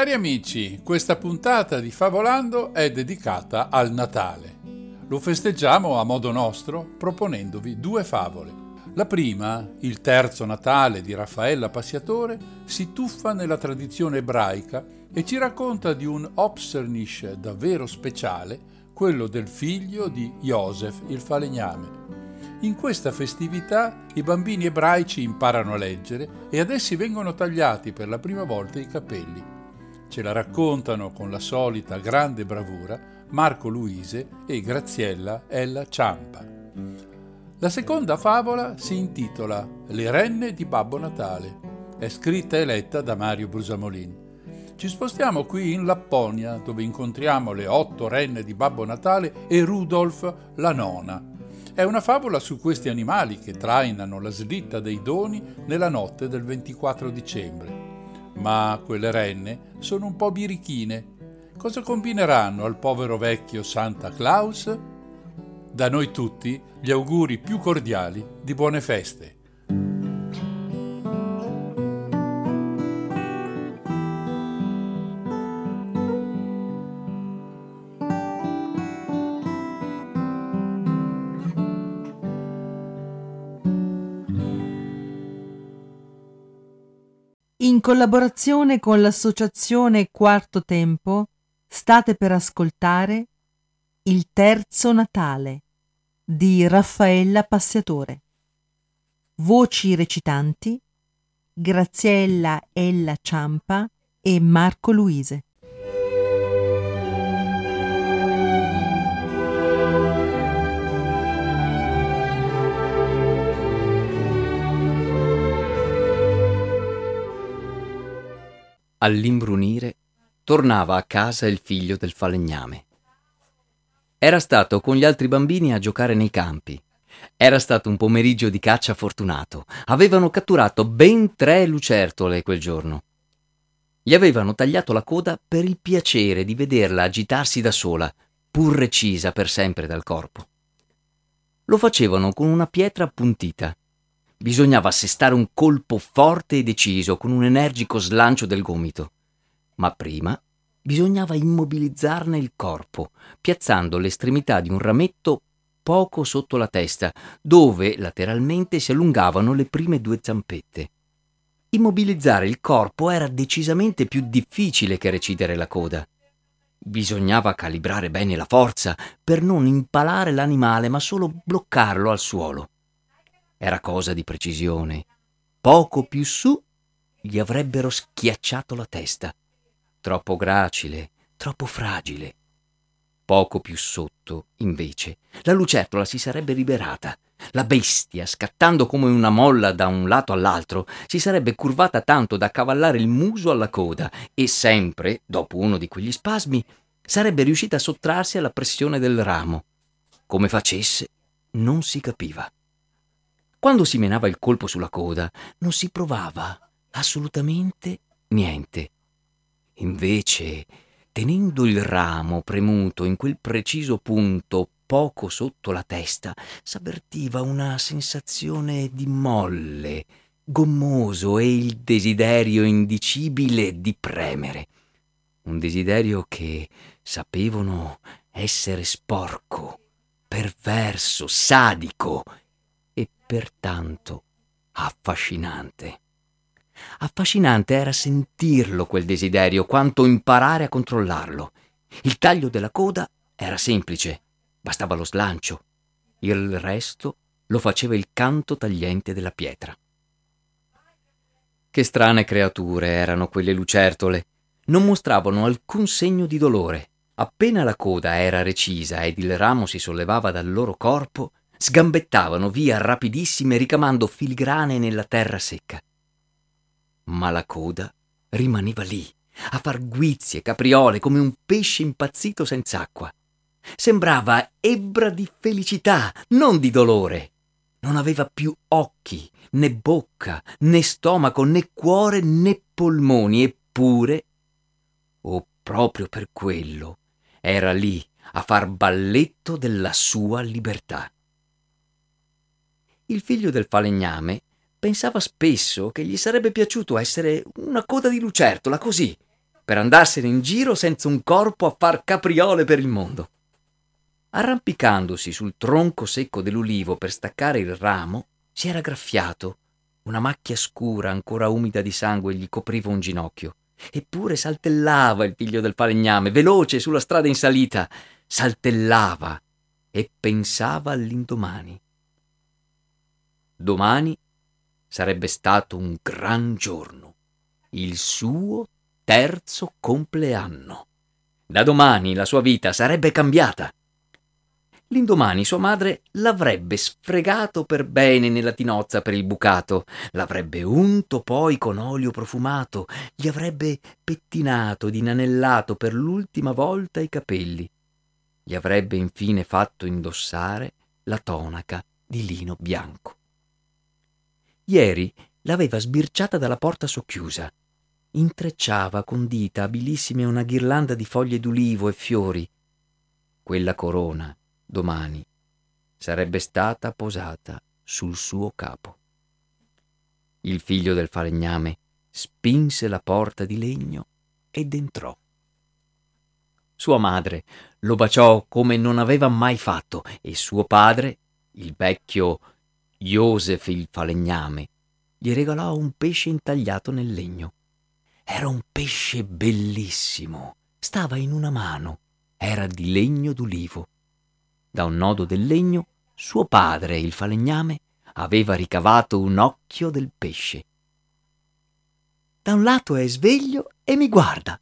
Cari amici, questa puntata di Favolando è dedicata al Natale. Lo festeggiamo a modo nostro proponendovi due favole. La prima, il terzo Natale di Raffaella Passiatore, si tuffa nella tradizione ebraica e ci racconta di un Opsernish davvero speciale, quello del figlio di Joseph il falegname. In questa festività i bambini ebraici imparano a leggere e ad essi vengono tagliati per la prima volta i capelli. Ce la raccontano con la solita grande bravura Marco Luise e Graziella Ella Ciampa. La seconda favola si intitola Le renne di Babbo Natale. È scritta e letta da Mario Brusamolin. Ci spostiamo qui in Lapponia, dove incontriamo le otto renne di Babbo Natale e Rudolf la nona. È una favola su questi animali che trainano la slitta dei doni nella notte del 24 dicembre ma quelle renne sono un po' birichine. Cosa combineranno al povero vecchio Santa Claus? Da noi tutti gli auguri più cordiali di buone feste. In collaborazione con l'associazione Quarto Tempo state per ascoltare Il terzo Natale di Raffaella Passiatore. Voci recitanti Graziella Ella Ciampa e Marco Luise. All'imbrunire tornava a casa il figlio del falegname. Era stato con gli altri bambini a giocare nei campi. Era stato un pomeriggio di caccia fortunato. Avevano catturato ben tre lucertole quel giorno. Gli avevano tagliato la coda per il piacere di vederla agitarsi da sola, pur recisa per sempre dal corpo. Lo facevano con una pietra appuntita Bisognava assestare un colpo forte e deciso con un energico slancio del gomito. Ma prima bisognava immobilizzarne il corpo, piazzando l'estremità di un rametto poco sotto la testa, dove lateralmente si allungavano le prime due zampette. Immobilizzare il corpo era decisamente più difficile che recidere la coda. Bisognava calibrare bene la forza per non impalare l'animale, ma solo bloccarlo al suolo. Era cosa di precisione. Poco più su gli avrebbero schiacciato la testa. Troppo gracile, troppo fragile. Poco più sotto, invece, la lucertola si sarebbe liberata. La bestia, scattando come una molla da un lato all'altro, si sarebbe curvata tanto da cavallare il muso alla coda e sempre, dopo uno di quegli spasmi, sarebbe riuscita a sottrarsi alla pressione del ramo. Come facesse, non si capiva. Quando si menava il colpo sulla coda non si provava assolutamente niente. Invece, tenendo il ramo premuto in quel preciso punto poco sotto la testa, s'avvertiva una sensazione di molle, gommoso e il desiderio indicibile di premere. Un desiderio che sapevano essere sporco, perverso, sadico pertanto affascinante. Affascinante era sentirlo quel desiderio, quanto imparare a controllarlo. Il taglio della coda era semplice, bastava lo slancio. Il resto lo faceva il canto tagliente della pietra. Che strane creature erano quelle lucertole. non mostravano alcun segno di dolore. Appena la coda era recisa ed il ramo si sollevava dal loro corpo, sgambettavano via rapidissime ricamando filigrane nella terra secca. Ma la coda rimaneva lì, a far guizzi e capriole come un pesce impazzito senza acqua. Sembrava ebbra di felicità, non di dolore. Non aveva più occhi, né bocca, né stomaco, né cuore, né polmoni, eppure, o oh, proprio per quello, era lì a far balletto della sua libertà. Il figlio del falegname pensava spesso che gli sarebbe piaciuto essere una coda di lucertola così, per andarsene in giro senza un corpo a far capriole per il mondo. Arrampicandosi sul tronco secco dell'ulivo per staccare il ramo, si era graffiato. Una macchia scura, ancora umida di sangue, gli copriva un ginocchio. Eppure saltellava il figlio del falegname, veloce sulla strada in salita. Saltellava e pensava all'indomani. Domani sarebbe stato un gran giorno, il suo terzo compleanno. Da domani la sua vita sarebbe cambiata. L'indomani sua madre l'avrebbe sfregato per bene nella tinozza per il bucato, l'avrebbe unto poi con olio profumato, gli avrebbe pettinato ed inanellato per l'ultima volta i capelli, gli avrebbe infine fatto indossare la tonaca di lino bianco. Ieri l'aveva sbirciata dalla porta socchiusa, intrecciava con dita abilissime una ghirlanda di foglie d'ulivo e fiori. Quella corona domani sarebbe stata posata sul suo capo. Il figlio del falegname spinse la porta di legno ed entrò. Sua madre lo baciò come non aveva mai fatto e suo padre, il vecchio Joseph il falegname, gli regalò un pesce intagliato nel legno. Era un pesce bellissimo, stava in una mano, era di legno d'ulivo da un nodo del legno, suo padre, il falegname, aveva ricavato un occhio del pesce. Da un lato è sveglio e mi guarda,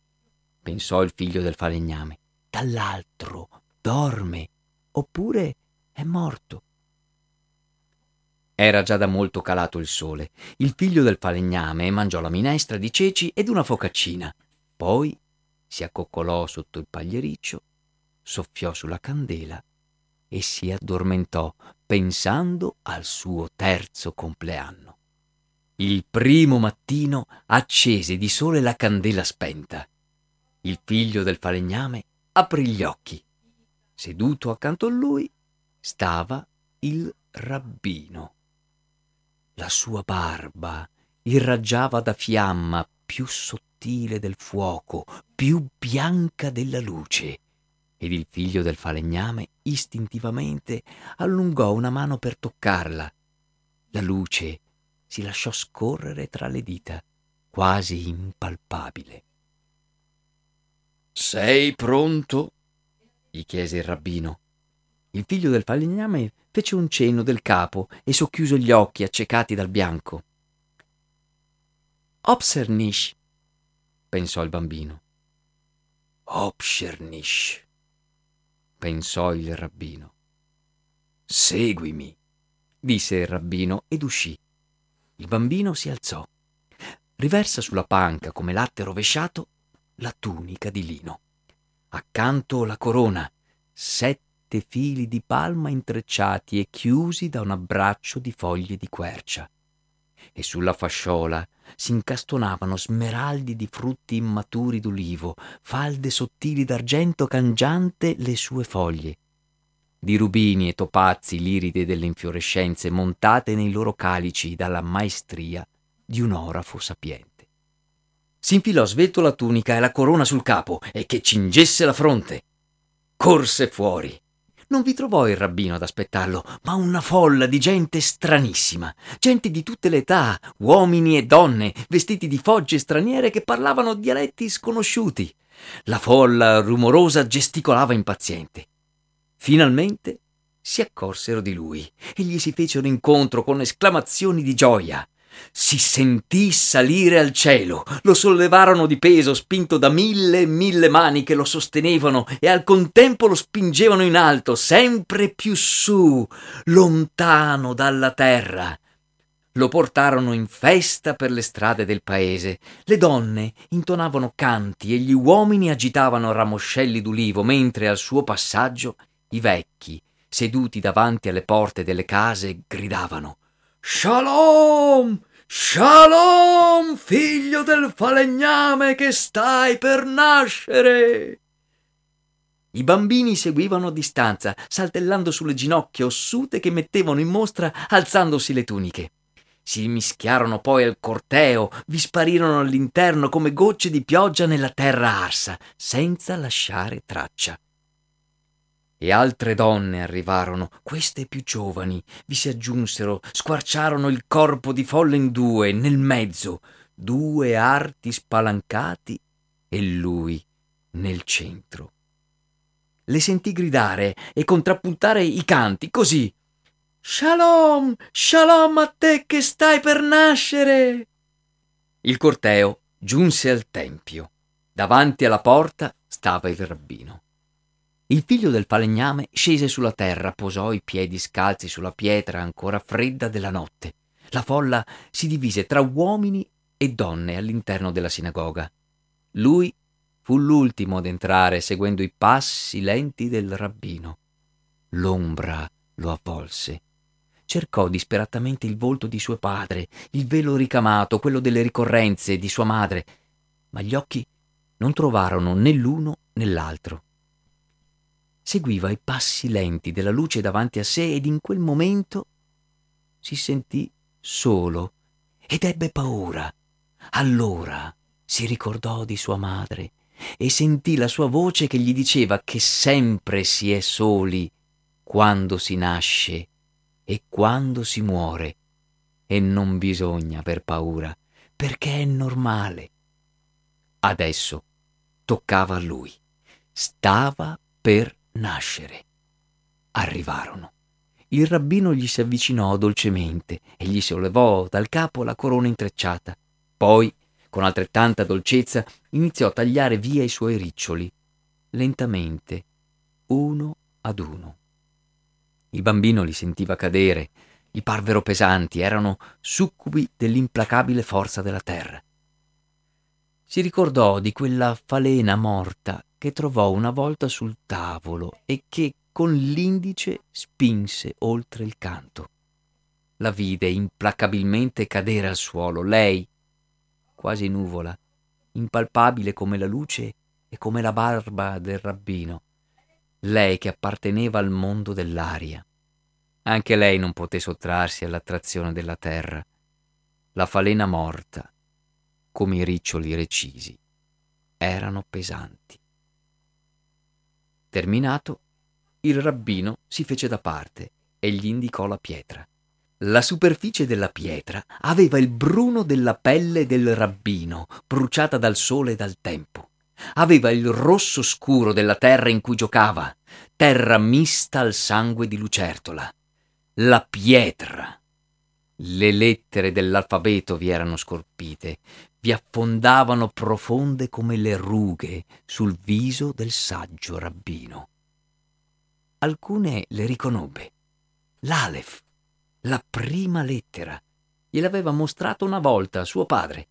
pensò il figlio del falegname. Dall'altro dorme, oppure è morto. Era già da molto calato il sole. Il figlio del falegname mangiò la minestra di ceci ed una focaccina. Poi si accoccolò sotto il pagliericcio, soffiò sulla candela e si addormentò pensando al suo terzo compleanno. Il primo mattino accese di sole la candela spenta. Il figlio del falegname aprì gli occhi. Seduto accanto a lui stava il rabbino. La sua barba irraggiava da fiamma più sottile del fuoco, più bianca della luce ed il figlio del falegname istintivamente allungò una mano per toccarla. La luce si lasciò scorrere tra le dita, quasi impalpabile. Sei pronto? gli chiese il rabbino. Il figlio del falegname fece un cenno del capo e socchiuse gli occhi accecati dal bianco. Obsernish, pensò il bambino. Obsernish pensò il rabbino. Seguimi, disse il rabbino ed uscì. Il bambino si alzò. Riversa sulla panca come latte rovesciato la tunica di lino. Accanto la corona, sette fili di palma intrecciati e chiusi da un abbraccio di foglie di quercia. E sulla fasciola si incastonavano smeraldi di frutti immaturi d'ulivo, falde sottili d'argento cangiante le sue foglie, di rubini e topazzi l'iride delle infiorescenze montate nei loro calici dalla maestria di un orafo sapiente. S'infilò svelto la tunica e la corona sul capo e che cingesse la fronte. Corse fuori non vi trovò il rabbino ad aspettarlo, ma una folla di gente stranissima, gente di tutte le età, uomini e donne, vestiti di fogge straniere che parlavano dialetti sconosciuti. La folla rumorosa gesticolava impaziente. Finalmente si accorsero di lui e gli si fecero incontro con esclamazioni di gioia. Si sentì salire al cielo. Lo sollevarono di peso, spinto da mille e mille mani che lo sostenevano e al contempo lo spingevano in alto, sempre più su, lontano dalla terra. Lo portarono in festa per le strade del paese. Le donne intonavano canti e gli uomini agitavano ramoscelli d'ulivo, mentre al suo passaggio i vecchi, seduti davanti alle porte delle case, gridavano Shalom! Shalom, figlio del falegname che stai per nascere! I bambini seguivano a distanza, saltellando sulle ginocchia ossute che mettevano in mostra alzandosi le tuniche. Si mischiarono poi al corteo, vi sparirono all'interno come gocce di pioggia nella terra arsa, senza lasciare traccia e altre donne arrivarono, queste più giovani, vi si aggiunsero, squarciarono il corpo di folle in due, nel mezzo, due arti spalancati e lui nel centro. Le sentì gridare e contrappuntare i canti, così. Shalom, shalom a te che stai per nascere. Il corteo giunse al tempio. Davanti alla porta stava il rabbino. Il figlio del falegname scese sulla terra, posò i piedi scalzi sulla pietra ancora fredda della notte. La folla si divise tra uomini e donne all'interno della sinagoga. Lui fu l'ultimo ad entrare seguendo i passi lenti del rabbino. L'ombra lo avvolse. Cercò disperatamente il volto di suo padre, il velo ricamato, quello delle ricorrenze di sua madre, ma gli occhi non trovarono né l'uno né l'altro seguiva i passi lenti della luce davanti a sé ed in quel momento si sentì solo ed ebbe paura. Allora si ricordò di sua madre e sentì la sua voce che gli diceva che sempre si è soli quando si nasce e quando si muore e non bisogna aver paura perché è normale. Adesso toccava a lui. Stava per nascere. Arrivarono. Il rabbino gli si avvicinò dolcemente e gli sollevò dal capo la corona intrecciata. Poi, con altrettanta dolcezza, iniziò a tagliare via i suoi riccioli, lentamente, uno ad uno. Il bambino li sentiva cadere, gli parvero pesanti, erano succubi dell'implacabile forza della terra. Si ricordò di quella falena morta che trovò una volta sul tavolo e che con l'indice spinse oltre il canto. La vide implacabilmente cadere al suolo, lei, quasi nuvola, impalpabile come la luce e come la barba del rabbino, lei che apparteneva al mondo dell'aria. Anche lei non poté sottrarsi all'attrazione della terra. La falena morta, come i riccioli recisi, erano pesanti. Terminato, il rabbino si fece da parte e gli indicò la pietra. La superficie della pietra aveva il bruno della pelle del rabbino, bruciata dal sole e dal tempo. Aveva il rosso scuro della terra in cui giocava, terra mista al sangue di lucertola. La pietra. Le lettere dell'alfabeto vi erano scorpite, vi affondavano profonde come le rughe sul viso del saggio rabbino. Alcune le riconobbe. L'Alef, la prima lettera, gliel'aveva mostrata una volta suo padre.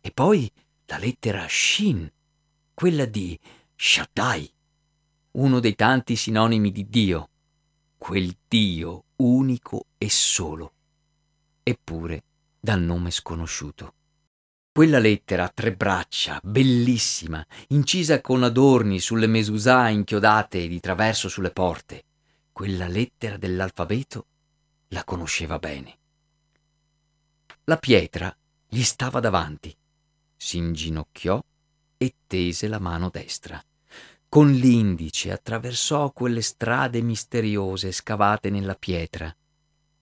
E poi la lettera Shin, quella di Shaddai, uno dei tanti sinonimi di Dio, quel Dio unico e solo, eppure dal nome sconosciuto. Quella lettera a tre braccia, bellissima, incisa con adorni sulle mesusà inchiodate di traverso sulle porte, quella lettera dell'alfabeto la conosceva bene. La pietra gli stava davanti, si inginocchiò e tese la mano destra. Con l'indice attraversò quelle strade misteriose scavate nella pietra.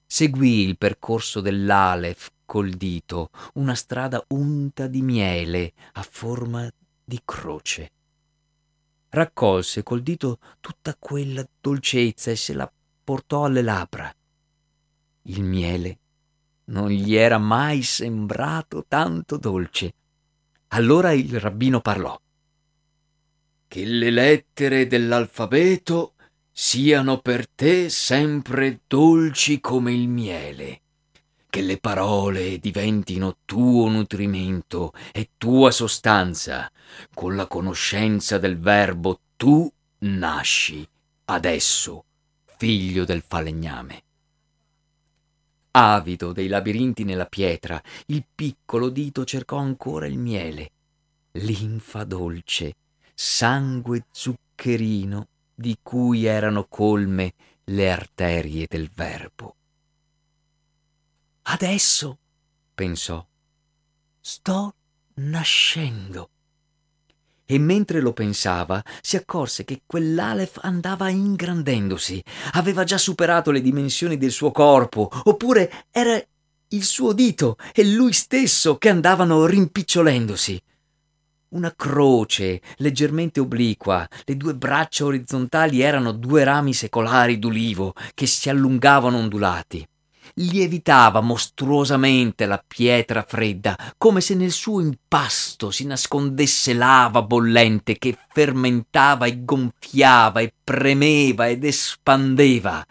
Seguì il percorso dell'Alef col dito una strada unta di miele a forma di croce. Raccolse col dito tutta quella dolcezza e se la portò alle labbra. Il miele non gli era mai sembrato tanto dolce. Allora il rabbino parlò. Che le lettere dell'alfabeto siano per te sempre dolci come il miele, che le parole diventino tuo nutrimento e tua sostanza, con la conoscenza del verbo tu nasci, adesso, figlio del falegname. Avido dei labirinti nella pietra, il piccolo dito cercò ancora il miele, linfa dolce, sangue zuccherino di cui erano colme le arterie del verbo. Adesso, pensò, sto nascendo. E mentre lo pensava si accorse che quell'Alef andava ingrandendosi, aveva già superato le dimensioni del suo corpo, oppure era il suo dito e lui stesso che andavano rimpicciolendosi. Una croce leggermente obliqua, le due braccia orizzontali erano due rami secolari d'ulivo che si allungavano ondulati lievitava mostruosamente la pietra fredda, come se nel suo impasto si nascondesse lava bollente che fermentava e gonfiava e premeva ed espandeva.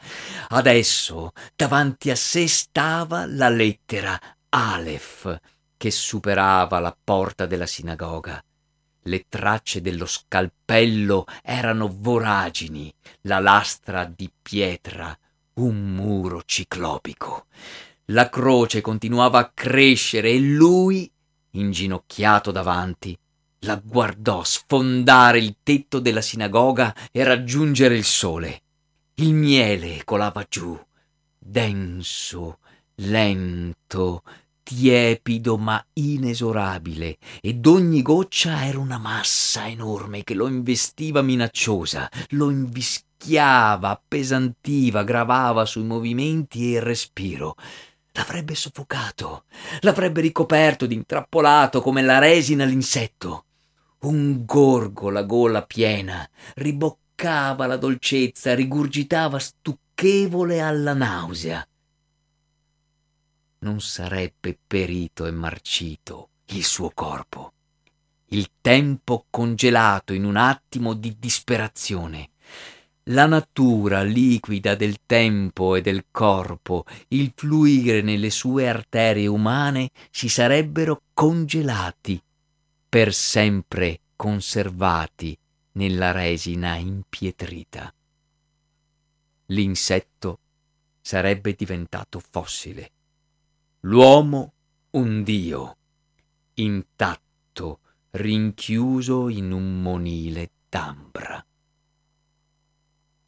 Adesso davanti a sé stava la lettera Aleph che superava la porta della sinagoga. Le tracce dello scalpello erano voragini, la lastra di pietra un muro ciclopico. La croce continuava a crescere e lui, inginocchiato davanti, la guardò sfondare il tetto della sinagoga e raggiungere il sole. Il miele colava giù, denso, lento, tiepido ma inesorabile, ed ogni goccia era una massa enorme che lo investiva minacciosa, lo invischiava rischiava, appesantiva, gravava sui movimenti e il respiro. L'avrebbe soffocato, l'avrebbe ricoperto d'intrappolato come la resina l'insetto. Un gorgo la gola piena, riboccava la dolcezza, rigurgitava stucchevole alla nausea. Non sarebbe perito e marcito il suo corpo. Il tempo congelato in un attimo di disperazione la natura liquida del tempo e del corpo, il fluire nelle sue arterie umane si sarebbero congelati, per sempre conservati nella resina impietrita. L'insetto sarebbe diventato fossile, l'uomo un dio, intatto, rinchiuso in un monile d'ambra.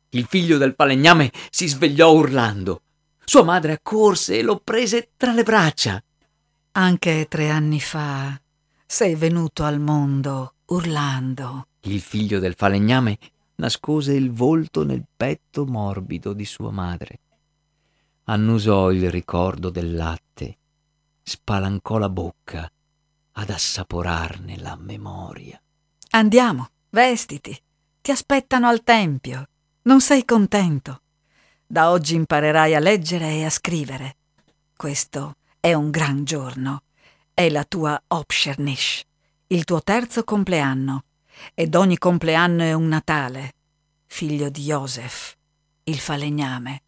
Il figlio del falegname si svegliò urlando. Sua madre accorse e lo prese tra le braccia. Anche tre anni fa sei venuto al mondo urlando. Il figlio del falegname nascose il volto nel petto morbido di sua madre. Annusò il ricordo del latte, spalancò la bocca ad assaporarne la memoria. Andiamo, vestiti, ti aspettano al tempio. Non sei contento. Da oggi imparerai a leggere e a scrivere. Questo è un gran giorno. È la tua Opschernish, il tuo terzo compleanno. Ed ogni compleanno è un Natale. Figlio di Joseph, il falegname.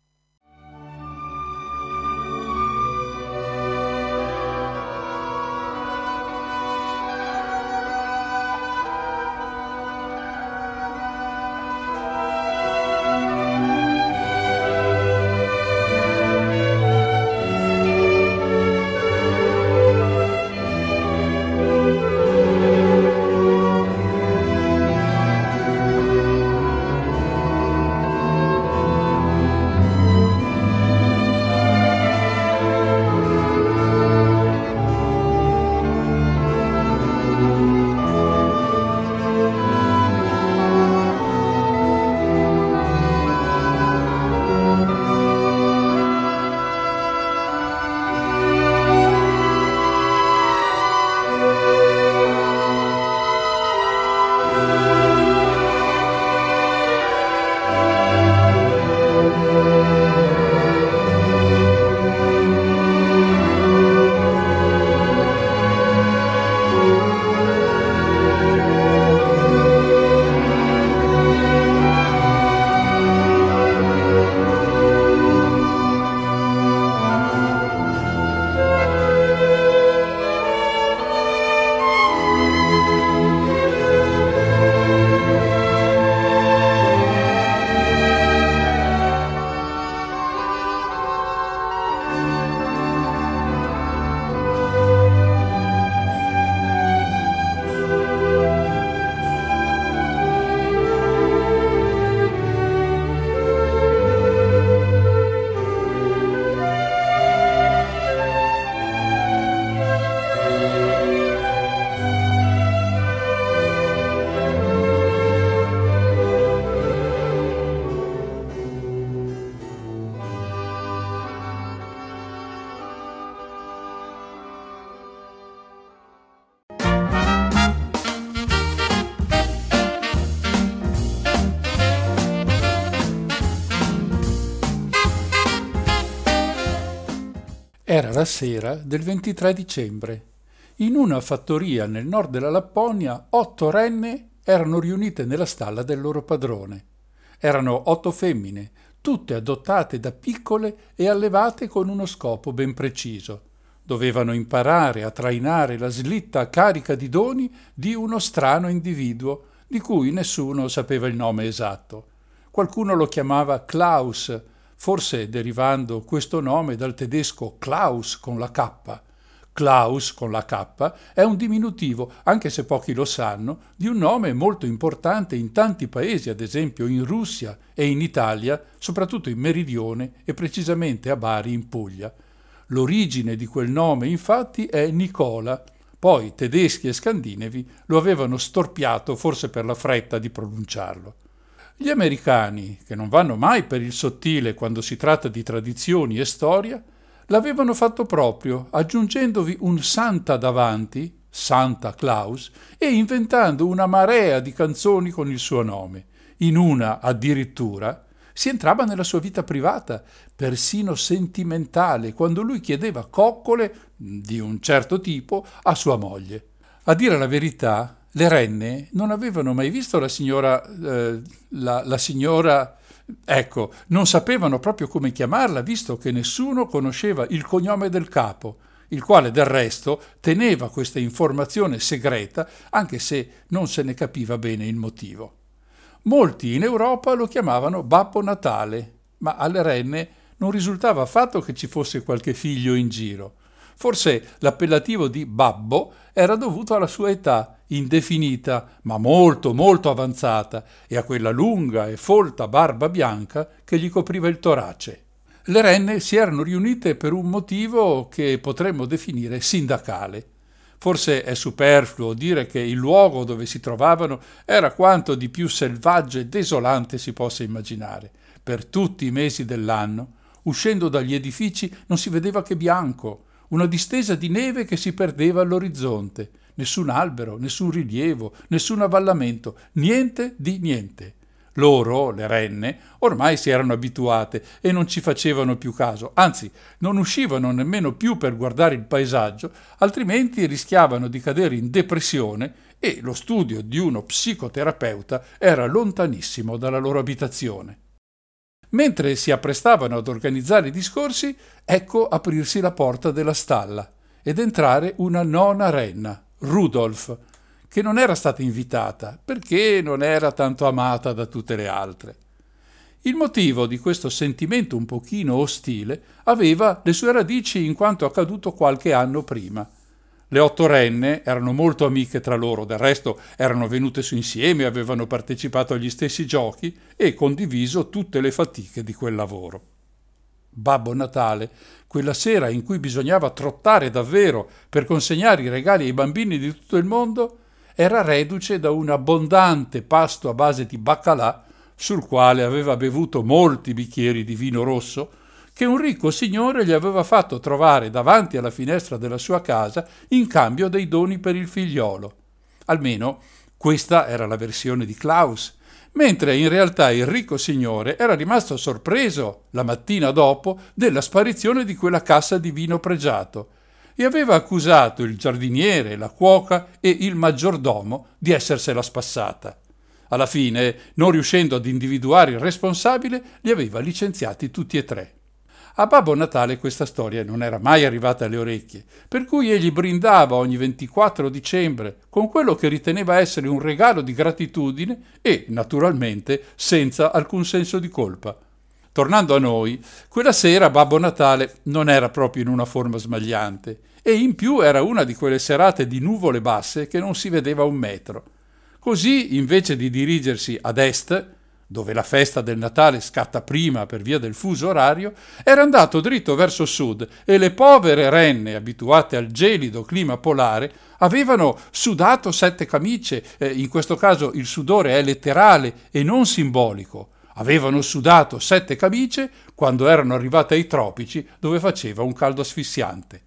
Era la sera del 23 dicembre. In una fattoria nel nord della Lapponia, otto renne erano riunite nella stalla del loro padrone. Erano otto femmine, tutte adottate da piccole e allevate con uno scopo ben preciso. Dovevano imparare a trainare la slitta carica di doni di uno strano individuo, di cui nessuno sapeva il nome esatto. Qualcuno lo chiamava Klaus, forse derivando questo nome dal tedesco Klaus con la K. Klaus con la K è un diminutivo, anche se pochi lo sanno, di un nome molto importante in tanti paesi, ad esempio in Russia e in Italia, soprattutto in Meridione e precisamente a Bari in Puglia. L'origine di quel nome infatti è Nicola, poi tedeschi e scandinavi lo avevano storpiato forse per la fretta di pronunciarlo. Gli americani, che non vanno mai per il sottile quando si tratta di tradizioni e storia, l'avevano fatto proprio, aggiungendovi un Santa davanti, Santa Claus, e inventando una marea di canzoni con il suo nome. In una, addirittura, si entrava nella sua vita privata, persino sentimentale, quando lui chiedeva coccole di un certo tipo a sua moglie. A dire la verità, le renne non avevano mai visto la signora, eh, la, la signora Ecco, non sapevano proprio come chiamarla, visto che nessuno conosceva il cognome del capo, il quale del resto teneva questa informazione segreta, anche se non se ne capiva bene il motivo. Molti in Europa lo chiamavano Babbo Natale, ma alle renne non risultava affatto che ci fosse qualche figlio in giro. Forse l'appellativo di Babbo era dovuto alla sua età, indefinita, ma molto molto avanzata, e a quella lunga e folta barba bianca che gli copriva il torace. Le renne si erano riunite per un motivo che potremmo definire sindacale. Forse è superfluo dire che il luogo dove si trovavano era quanto di più selvaggio e desolante si possa immaginare. Per tutti i mesi dell'anno, uscendo dagli edifici, non si vedeva che bianco, una distesa di neve che si perdeva all'orizzonte, nessun albero, nessun rilievo, nessun avvallamento, niente di niente. Loro, le renne, ormai si erano abituate e non ci facevano più caso, anzi non uscivano nemmeno più per guardare il paesaggio, altrimenti rischiavano di cadere in depressione e lo studio di uno psicoterapeuta era lontanissimo dalla loro abitazione. Mentre si apprestavano ad organizzare i discorsi, ecco aprirsi la porta della stalla ed entrare una nona renna, Rudolf, che non era stata invitata perché non era tanto amata da tutte le altre. Il motivo di questo sentimento un pochino ostile aveva le sue radici in quanto accaduto qualche anno prima. Le otto renne erano molto amiche tra loro, del resto erano venute su insieme, avevano partecipato agli stessi giochi e condiviso tutte le fatiche di quel lavoro. Babbo Natale, quella sera in cui bisognava trottare davvero per consegnare i regali ai bambini di tutto il mondo, era reduce da un abbondante pasto a base di baccalà, sul quale aveva bevuto molti bicchieri di vino rosso, che un ricco signore gli aveva fatto trovare davanti alla finestra della sua casa in cambio dei doni per il figliolo. Almeno questa era la versione di Klaus, mentre in realtà il ricco signore era rimasto sorpreso la mattina dopo della sparizione di quella cassa di vino pregiato e aveva accusato il giardiniere, la cuoca e il maggiordomo di essersela spassata. Alla fine, non riuscendo ad individuare il responsabile, li aveva licenziati tutti e tre. A Babbo Natale questa storia non era mai arrivata alle orecchie, per cui egli brindava ogni 24 dicembre con quello che riteneva essere un regalo di gratitudine e, naturalmente, senza alcun senso di colpa. Tornando a noi, quella sera Babbo Natale non era proprio in una forma smagliante e in più era una di quelle serate di nuvole basse che non si vedeva un metro. Così, invece di dirigersi ad est, dove la festa del Natale scatta prima per via del fuso orario, era andato dritto verso sud e le povere renne, abituate al gelido clima polare, avevano sudato sette camicie, eh, in questo caso il sudore è letterale e non simbolico. Avevano sudato sette camicie quando erano arrivate ai tropici dove faceva un caldo asfissiante.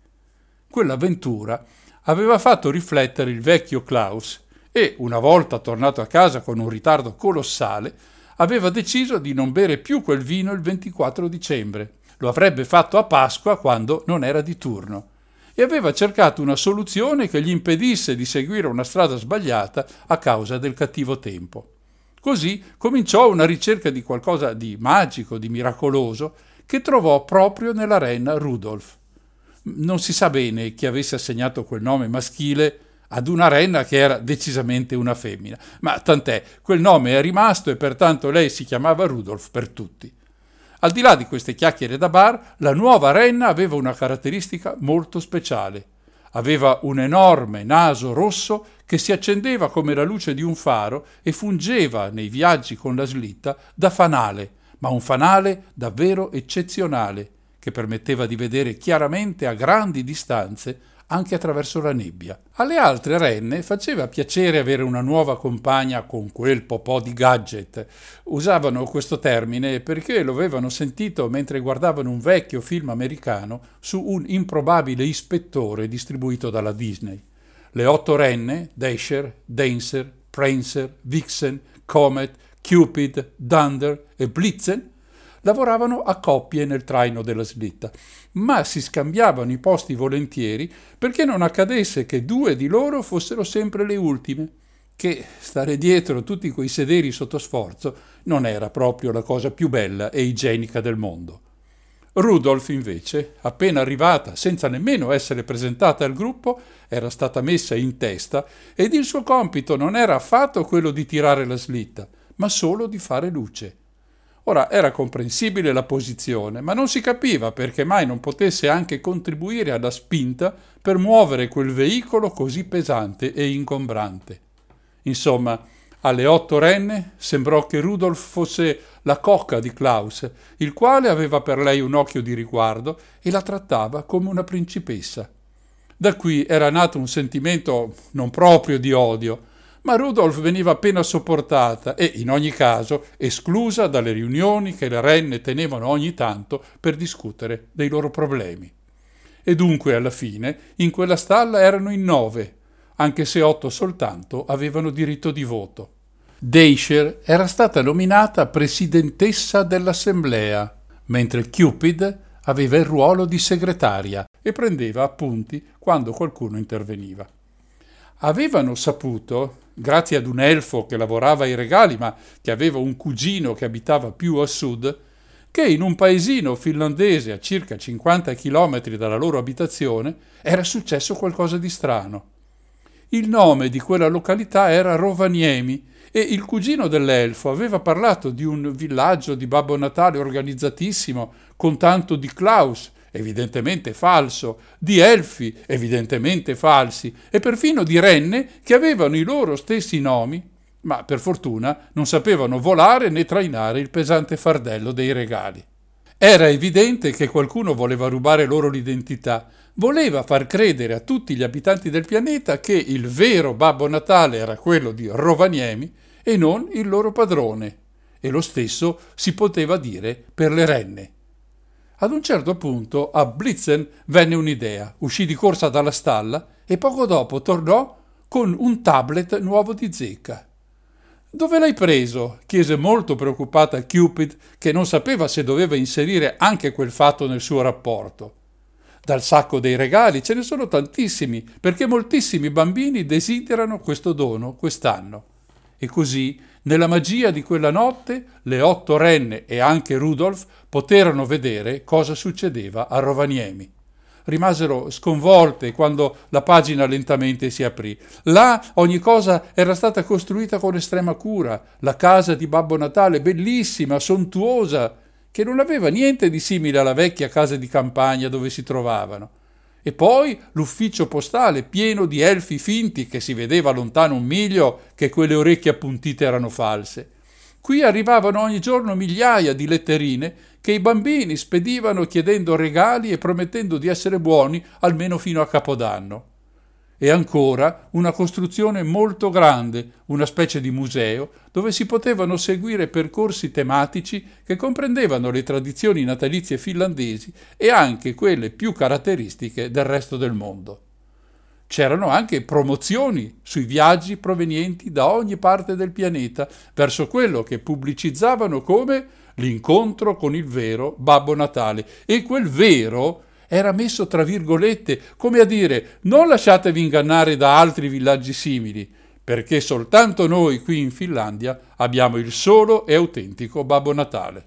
Quell'avventura aveva fatto riflettere il vecchio Klaus e, una volta tornato a casa con un ritardo colossale, aveva deciso di non bere più quel vino il 24 dicembre. lo avrebbe fatto a Pasqua quando non era di turno e aveva cercato una soluzione che gli impedisse di seguire una strada sbagliata a causa del cattivo tempo. Così cominciò una ricerca di qualcosa di magico, di miracoloso, che trovò proprio nella renna Rudolf. Non si sa bene chi avesse assegnato quel nome maschile ad una renna che era decisamente una femmina, ma tant'è, quel nome è rimasto e pertanto lei si chiamava Rudolf per tutti. Al di là di queste chiacchiere da bar, la nuova renna aveva una caratteristica molto speciale. Aveva un enorme naso rosso che si accendeva come la luce di un faro e fungeva nei viaggi con la slitta da fanale, ma un fanale davvero eccezionale, che permetteva di vedere chiaramente a grandi distanze anche attraverso la nebbia. Alle altre renne faceva piacere avere una nuova compagna con quel po' di gadget. Usavano questo termine perché lo avevano sentito mentre guardavano un vecchio film americano su un improbabile ispettore distribuito dalla Disney. Le otto renne, Dasher, Dancer, Prancer, Vixen, Comet, Cupid, Dunder e Blitzen, lavoravano a coppie nel traino della slitta, ma si scambiavano i posti volentieri perché non accadesse che due di loro fossero sempre le ultime, che stare dietro tutti quei sederi sotto sforzo non era proprio la cosa più bella e igienica del mondo. Rudolf, invece, appena arrivata, senza nemmeno essere presentata al gruppo, era stata messa in testa ed il suo compito non era affatto quello di tirare la slitta, ma solo di fare luce. Ora era comprensibile la posizione, ma non si capiva perché mai non potesse anche contribuire alla spinta per muovere quel veicolo così pesante e ingombrante. Insomma, alle otto renne sembrò che Rudolf fosse la cocca di Klaus, il quale aveva per lei un occhio di riguardo e la trattava come una principessa. Da qui era nato un sentimento non proprio di odio, ma Rudolf veniva appena sopportata e, in ogni caso, esclusa dalle riunioni che le renne tenevano ogni tanto per discutere dei loro problemi. E dunque, alla fine, in quella stalla erano in nove, anche se otto soltanto avevano diritto di voto. Deischer era stata nominata presidentessa dell'assemblea, mentre Cupid aveva il ruolo di segretaria e prendeva appunti quando qualcuno interveniva. Avevano saputo, grazie ad un elfo che lavorava ai regali, ma che aveva un cugino che abitava più a sud, che in un paesino finlandese a circa 50 km dalla loro abitazione era successo qualcosa di strano. Il nome di quella località era Rovaniemi e il cugino dell'elfo aveva parlato di un villaggio di Babbo Natale organizzatissimo con tanto di Klaus evidentemente falso, di elfi, evidentemente falsi, e perfino di renne che avevano i loro stessi nomi, ma per fortuna non sapevano volare né trainare il pesante fardello dei regali. Era evidente che qualcuno voleva rubare loro l'identità, voleva far credere a tutti gli abitanti del pianeta che il vero Babbo Natale era quello di Rovaniemi e non il loro padrone, e lo stesso si poteva dire per le renne. Ad un certo punto a Blitzen venne un'idea, uscì di corsa dalla stalla e poco dopo tornò con un tablet nuovo di zecca. Dove l'hai preso? chiese molto preoccupata Cupid, che non sapeva se doveva inserire anche quel fatto nel suo rapporto. Dal sacco dei regali ce ne sono tantissimi, perché moltissimi bambini desiderano questo dono quest'anno. E così nella magia di quella notte le otto renne e anche Rudolf poterono vedere cosa succedeva a Rovaniemi. Rimasero sconvolte quando la pagina lentamente si aprì. Là ogni cosa era stata costruita con estrema cura, la casa di Babbo Natale bellissima, sontuosa, che non aveva niente di simile alla vecchia casa di campagna dove si trovavano. E poi l'ufficio postale pieno di elfi finti che si vedeva lontano un miglio che quelle orecchie appuntite erano false. Qui arrivavano ogni giorno migliaia di letterine che i bambini spedivano chiedendo regali e promettendo di essere buoni almeno fino a Capodanno e ancora una costruzione molto grande, una specie di museo, dove si potevano seguire percorsi tematici che comprendevano le tradizioni natalizie finlandesi e anche quelle più caratteristiche del resto del mondo. C'erano anche promozioni sui viaggi provenienti da ogni parte del pianeta verso quello che pubblicizzavano come l'incontro con il vero Babbo Natale. E quel vero era messo tra virgolette, come a dire non lasciatevi ingannare da altri villaggi simili, perché soltanto noi qui in Finlandia abbiamo il solo e autentico Babbo Natale.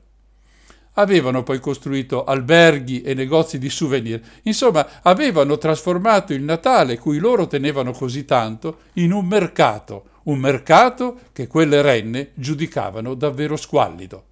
Avevano poi costruito alberghi e negozi di souvenir, insomma avevano trasformato il Natale, cui loro tenevano così tanto, in un mercato, un mercato che quelle renne giudicavano davvero squallido.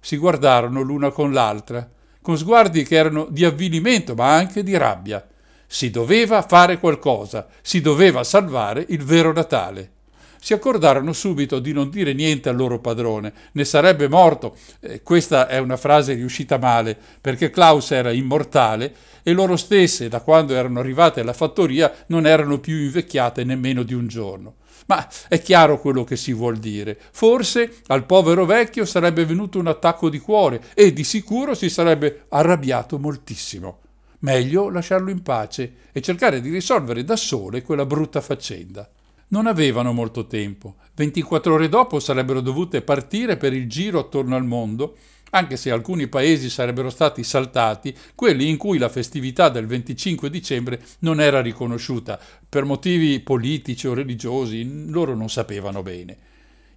Si guardarono l'una con l'altra, con sguardi che erano di avvilimento ma anche di rabbia. Si doveva fare qualcosa, si doveva salvare il vero Natale si accordarono subito di non dire niente al loro padrone, ne sarebbe morto. Eh, questa è una frase riuscita male, perché Klaus era immortale e loro stesse, da quando erano arrivate alla fattoria, non erano più invecchiate nemmeno di un giorno. Ma è chiaro quello che si vuol dire. Forse al povero vecchio sarebbe venuto un attacco di cuore e di sicuro si sarebbe arrabbiato moltissimo. Meglio lasciarlo in pace e cercare di risolvere da sole quella brutta faccenda. Non avevano molto tempo. 24 ore dopo sarebbero dovute partire per il giro attorno al mondo, anche se alcuni paesi sarebbero stati saltati, quelli in cui la festività del 25 dicembre non era riconosciuta, per motivi politici o religiosi, loro non sapevano bene.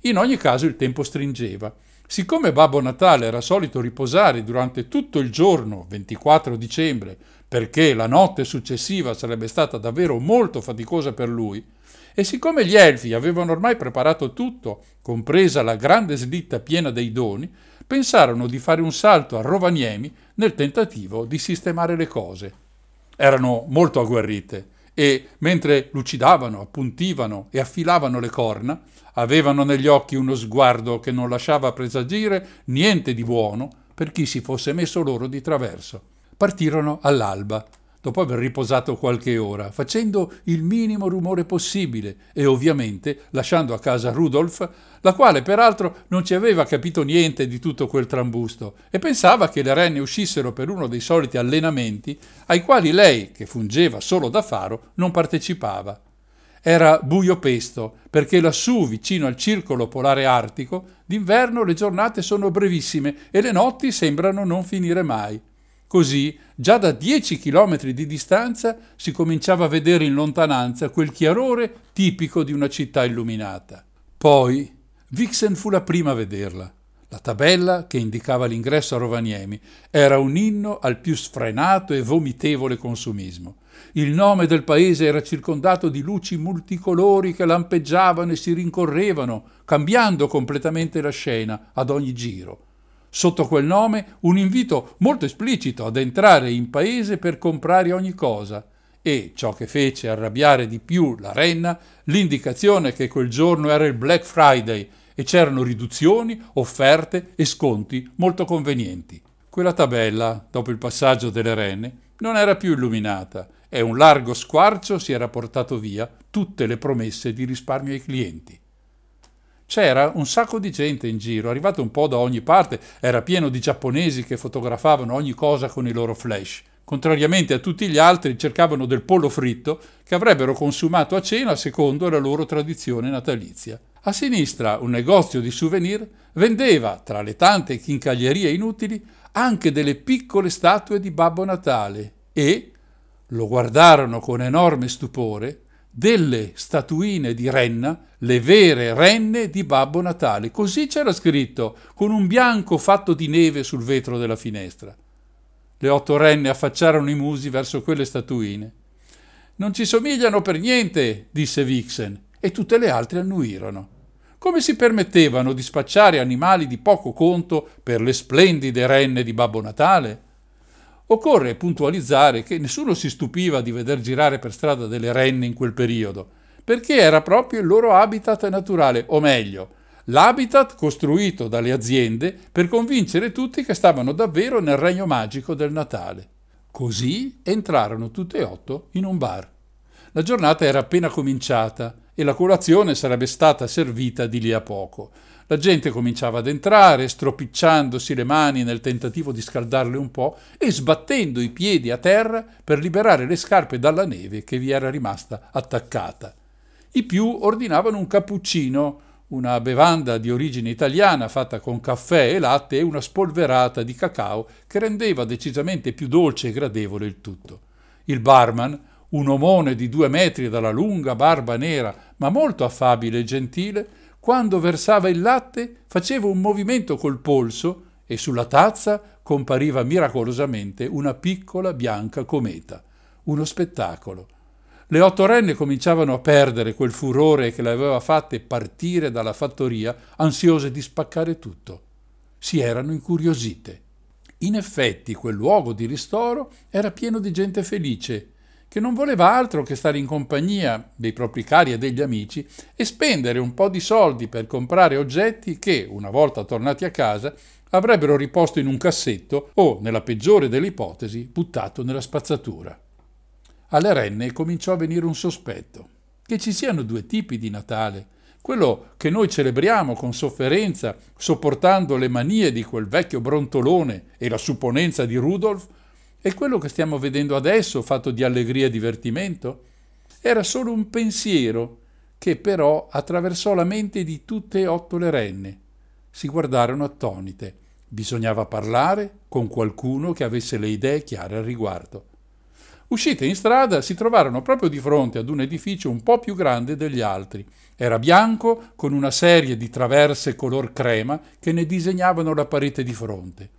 In ogni caso il tempo stringeva. Siccome Babbo Natale era solito riposare durante tutto il giorno 24 dicembre, perché la notte successiva sarebbe stata davvero molto faticosa per lui, e siccome gli elfi avevano ormai preparato tutto, compresa la grande slitta piena dei doni, pensarono di fare un salto a Rovaniemi nel tentativo di sistemare le cose. Erano molto agguerrite e, mentre lucidavano, appuntivano e affilavano le corna, avevano negli occhi uno sguardo che non lasciava presagire niente di buono per chi si fosse messo loro di traverso. Partirono all'alba dopo aver riposato qualche ora, facendo il minimo rumore possibile e ovviamente lasciando a casa Rudolf, la quale peraltro non ci aveva capito niente di tutto quel trambusto e pensava che le renne uscissero per uno dei soliti allenamenti ai quali lei, che fungeva solo da faro, non partecipava. Era buio pesto, perché lassù, vicino al circolo polare artico, d'inverno le giornate sono brevissime e le notti sembrano non finire mai. Così, già da dieci chilometri di distanza, si cominciava a vedere in lontananza quel chiarore tipico di una città illuminata. Poi Vixen fu la prima a vederla. La tabella che indicava l'ingresso a Rovaniemi era un inno al più sfrenato e vomitevole consumismo. Il nome del paese era circondato di luci multicolori che lampeggiavano e si rincorrevano, cambiando completamente la scena ad ogni giro. Sotto quel nome un invito molto esplicito ad entrare in paese per comprare ogni cosa e, ciò che fece arrabbiare di più la renna, l'indicazione che quel giorno era il Black Friday e c'erano riduzioni, offerte e sconti molto convenienti. Quella tabella, dopo il passaggio delle renne, non era più illuminata e un largo squarcio si era portato via tutte le promesse di risparmio ai clienti. C'era un sacco di gente in giro, arrivato un po' da ogni parte, era pieno di giapponesi che fotografavano ogni cosa con i loro flash. Contrariamente a tutti gli altri, cercavano del pollo fritto che avrebbero consumato a cena secondo la loro tradizione natalizia. A sinistra un negozio di souvenir vendeva, tra le tante chincaglierie inutili, anche delle piccole statue di Babbo Natale e lo guardarono con enorme stupore delle statuine di renna, le vere renne di Babbo Natale. Così c'era scritto, con un bianco fatto di neve sul vetro della finestra. Le otto renne affacciarono i musi verso quelle statuine. Non ci somigliano per niente, disse Vixen, e tutte le altre annuirono. Come si permettevano di spacciare animali di poco conto per le splendide renne di Babbo Natale? Occorre puntualizzare che nessuno si stupiva di veder girare per strada delle renne in quel periodo, perché era proprio il loro habitat naturale, o meglio, l'habitat costruito dalle aziende per convincere tutti che stavano davvero nel regno magico del Natale. Così entrarono tutte e otto in un bar. La giornata era appena cominciata e la colazione sarebbe stata servita di lì a poco. La gente cominciava ad entrare, stropicciandosi le mani nel tentativo di scaldarle un po' e sbattendo i piedi a terra per liberare le scarpe dalla neve che vi era rimasta attaccata. I più ordinavano un cappuccino, una bevanda di origine italiana fatta con caffè e latte e una spolverata di cacao che rendeva decisamente più dolce e gradevole il tutto. Il barman, un omone di due metri dalla lunga barba nera, ma molto affabile e gentile, quando versava il latte faceva un movimento col polso e sulla tazza compariva miracolosamente una piccola bianca cometa. Uno spettacolo. Le otto renne cominciavano a perdere quel furore che le aveva fatte partire dalla fattoria, ansiose di spaccare tutto. Si erano incuriosite. In effetti quel luogo di ristoro era pieno di gente felice, che non voleva altro che stare in compagnia dei propri cari e degli amici e spendere un po' di soldi per comprare oggetti che, una volta tornati a casa, avrebbero riposto in un cassetto o, nella peggiore delle ipotesi, buttato nella spazzatura. Alle renne cominciò a venire un sospetto, che ci siano due tipi di Natale, quello che noi celebriamo con sofferenza, sopportando le manie di quel vecchio brontolone e la supponenza di Rudolf, e quello che stiamo vedendo adesso, fatto di allegria e divertimento, era solo un pensiero che però attraversò la mente di tutte e otto le renne. Si guardarono attonite. Bisognava parlare con qualcuno che avesse le idee chiare al riguardo. Uscite in strada si trovarono proprio di fronte ad un edificio un po' più grande degli altri. Era bianco, con una serie di traverse color crema che ne disegnavano la parete di fronte.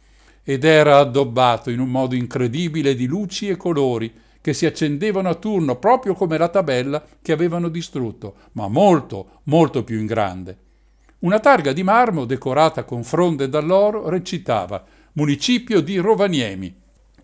Ed era addobbato in un modo incredibile di luci e colori che si accendevano a turno proprio come la tabella che avevano distrutto, ma molto, molto più in grande. Una targa di marmo decorata con fronde d'alloro recitava Municipio di Rovaniemi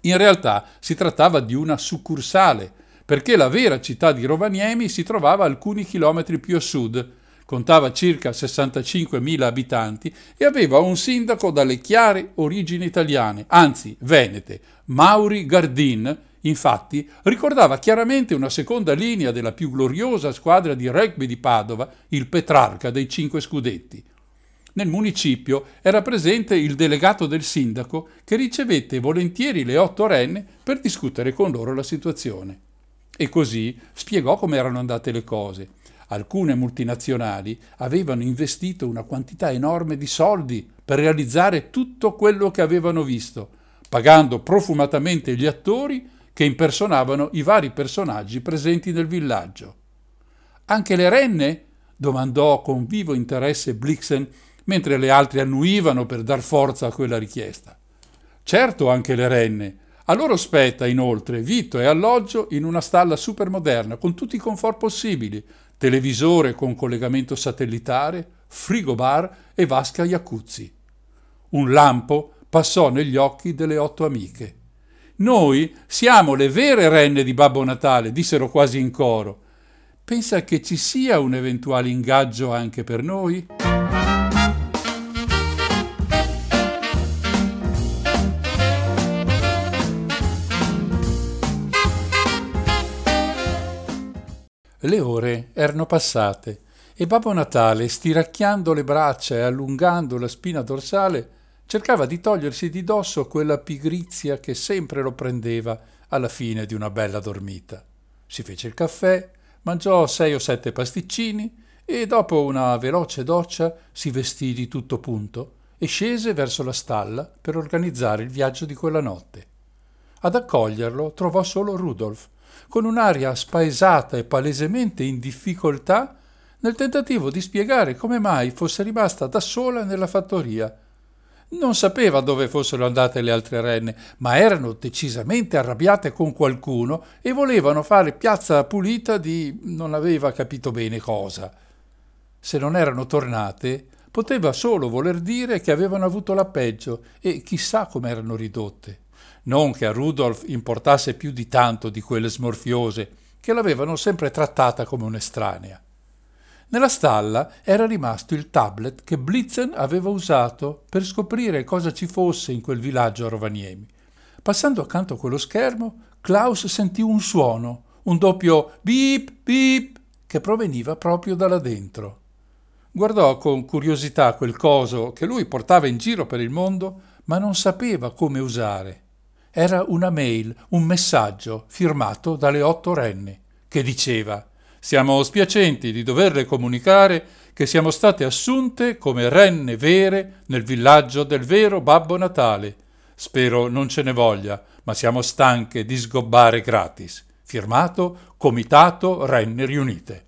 in realtà si trattava di una succursale, perché la vera città di Rovaniemi si trovava alcuni chilometri più a sud, contava circa 65.000 abitanti e aveva un sindaco dalle chiare origini italiane, anzi venete, Mauri Gardin, infatti ricordava chiaramente una seconda linea della più gloriosa squadra di rugby di Padova, il Petrarca dei Cinque Scudetti. Nel municipio era presente il delegato del sindaco che ricevette volentieri le otto renne per discutere con loro la situazione. E così spiegò come erano andate le cose. Alcune multinazionali avevano investito una quantità enorme di soldi per realizzare tutto quello che avevano visto, pagando profumatamente gli attori che impersonavano i vari personaggi presenti nel villaggio. Anche le renne? domandò con vivo interesse Blixen mentre le altre annuivano per dar forza a quella richiesta. Certo anche le renne. A loro spetta, inoltre, vitto e alloggio in una stalla supermoderna con tutti i comfort possibili, televisore con collegamento satellitare, frigobar e vasca jacuzzi. Un lampo passò negli occhi delle otto amiche. Noi siamo le vere renne di Babbo Natale, dissero quasi in coro. Pensa che ci sia un eventuale ingaggio anche per noi? Le ore erano passate e Babbo Natale, stiracchiando le braccia e allungando la spina dorsale, cercava di togliersi di dosso quella pigrizia che sempre lo prendeva alla fine di una bella dormita. Si fece il caffè, mangiò sei o sette pasticcini e dopo una veloce doccia si vestì di tutto punto e scese verso la stalla per organizzare il viaggio di quella notte. Ad accoglierlo trovò solo Rudolf, con un'aria spaesata e palesemente in difficoltà nel tentativo di spiegare come mai fosse rimasta da sola nella fattoria. Non sapeva dove fossero andate le altre renne, ma erano decisamente arrabbiate con qualcuno e volevano fare piazza pulita di non aveva capito bene cosa. Se non erano tornate, poteva solo voler dire che avevano avuto la peggio e chissà come erano ridotte non che a Rudolf importasse più di tanto di quelle smorfiose, che l'avevano sempre trattata come un'estranea. Nella stalla era rimasto il tablet che Blitzen aveva usato per scoprire cosa ci fosse in quel villaggio a Rovaniemi. Passando accanto a quello schermo, Klaus sentì un suono, un doppio beep beep che proveniva proprio da là dentro. Guardò con curiosità quel coso che lui portava in giro per il mondo, ma non sapeva come usare era una mail, un messaggio firmato dalle otto renne, che diceva Siamo spiacenti di doverle comunicare che siamo state assunte come renne vere nel villaggio del vero Babbo Natale. Spero non ce ne voglia, ma siamo stanche di sgobbare gratis. Firmato Comitato Renne Riunite.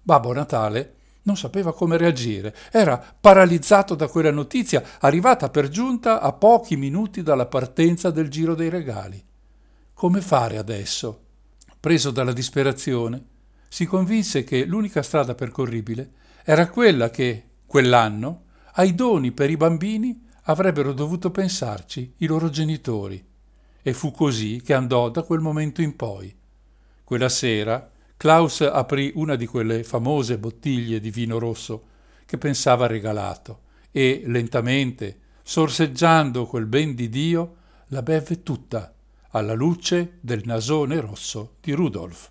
Babbo Natale non sapeva come reagire, era paralizzato da quella notizia arrivata per giunta a pochi minuti dalla partenza del giro dei regali. Come fare adesso? Preso dalla disperazione, si convinse che l'unica strada percorribile era quella che, quell'anno, ai doni per i bambini avrebbero dovuto pensarci i loro genitori. E fu così che andò da quel momento in poi. Quella sera Klaus aprì una di quelle famose bottiglie di vino rosso che pensava regalato e lentamente, sorseggiando quel ben di Dio, la beve tutta alla luce del nasone rosso di Rudolf.